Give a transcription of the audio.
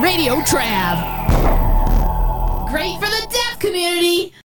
Radio Trav. Great for the deaf community.